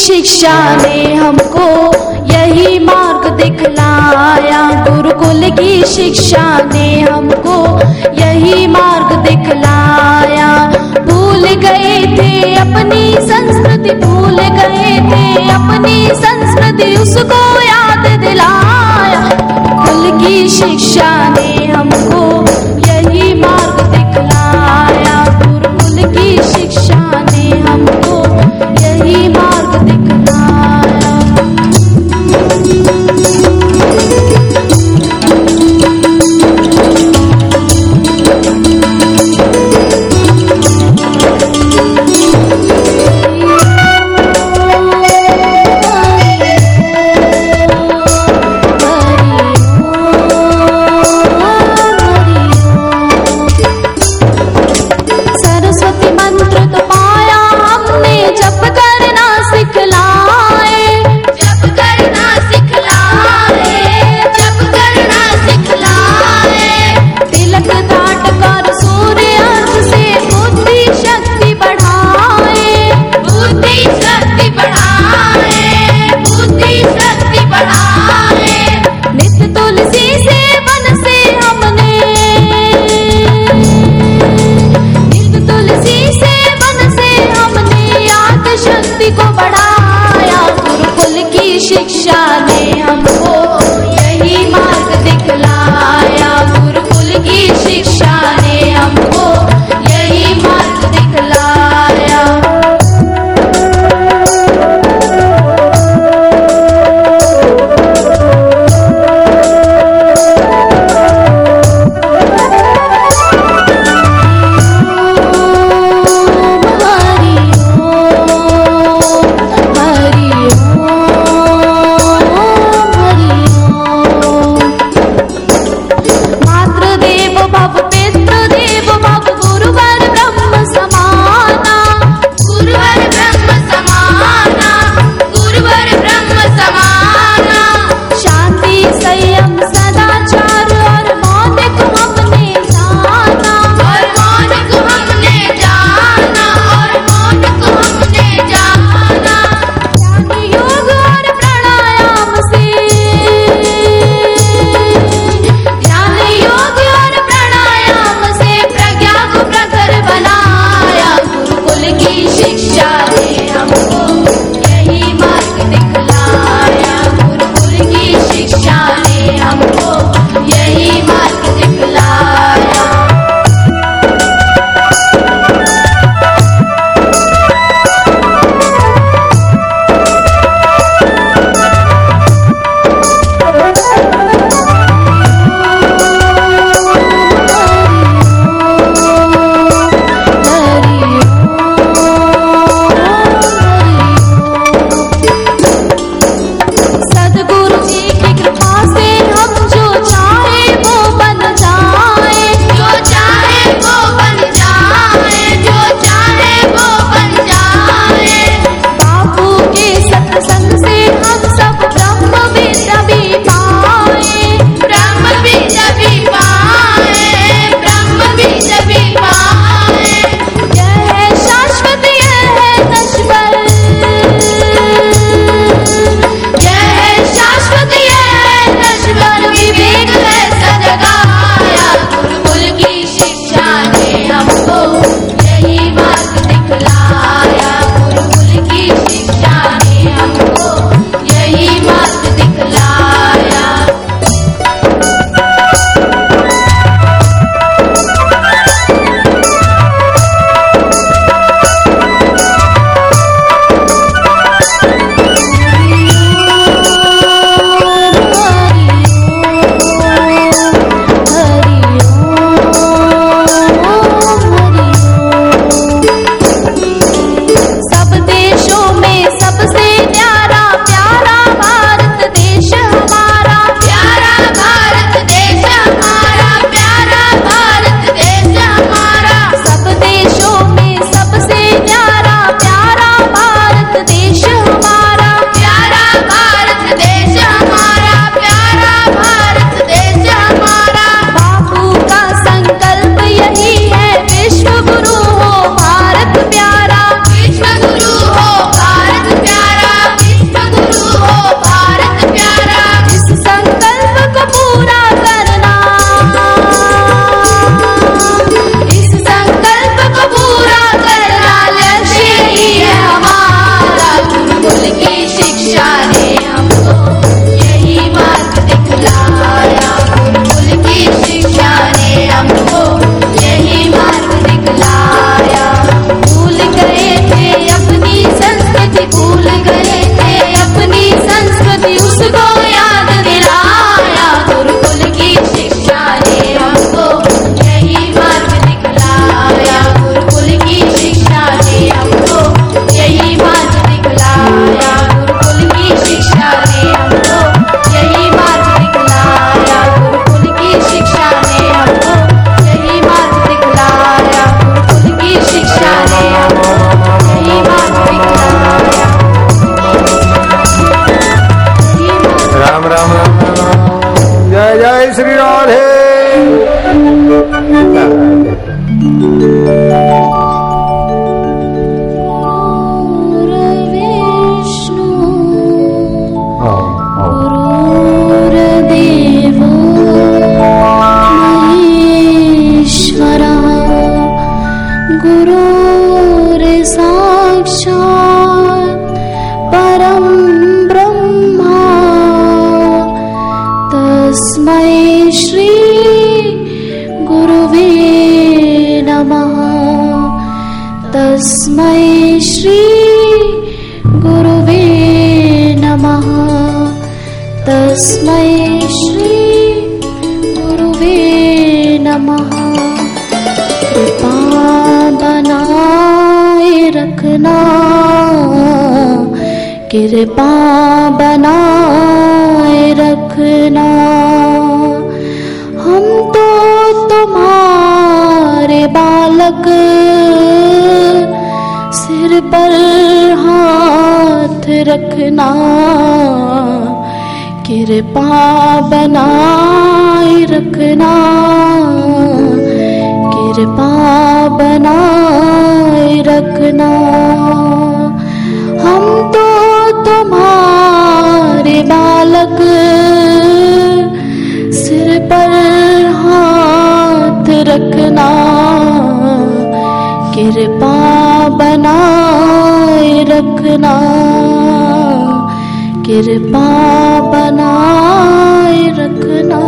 शिक्षा ने हमको यही मार्ग दिखलाया। गुरुकुल की शिक्षा ने हमको यही मार्ग दिखलाया। भूल गए थे अपनी संस्कृति, भूल गए थे अपनी संस्कृति, उसको याद दिलाया। गुरुकुल की शिक्षा शिक्षा ने हमको जय श्री राधे Thank you. तस्मै श्री गुरुवे नमः। तस्मै श्री गुरुवे नमः। कृपा बनाए रखना। कृपा बनाए रखना। हम तो तुम्हारे बालक पर हाथ रखना कृपा बनाए रखना कृपा बनाए बनाए रखना। कृपा बनाए रखना।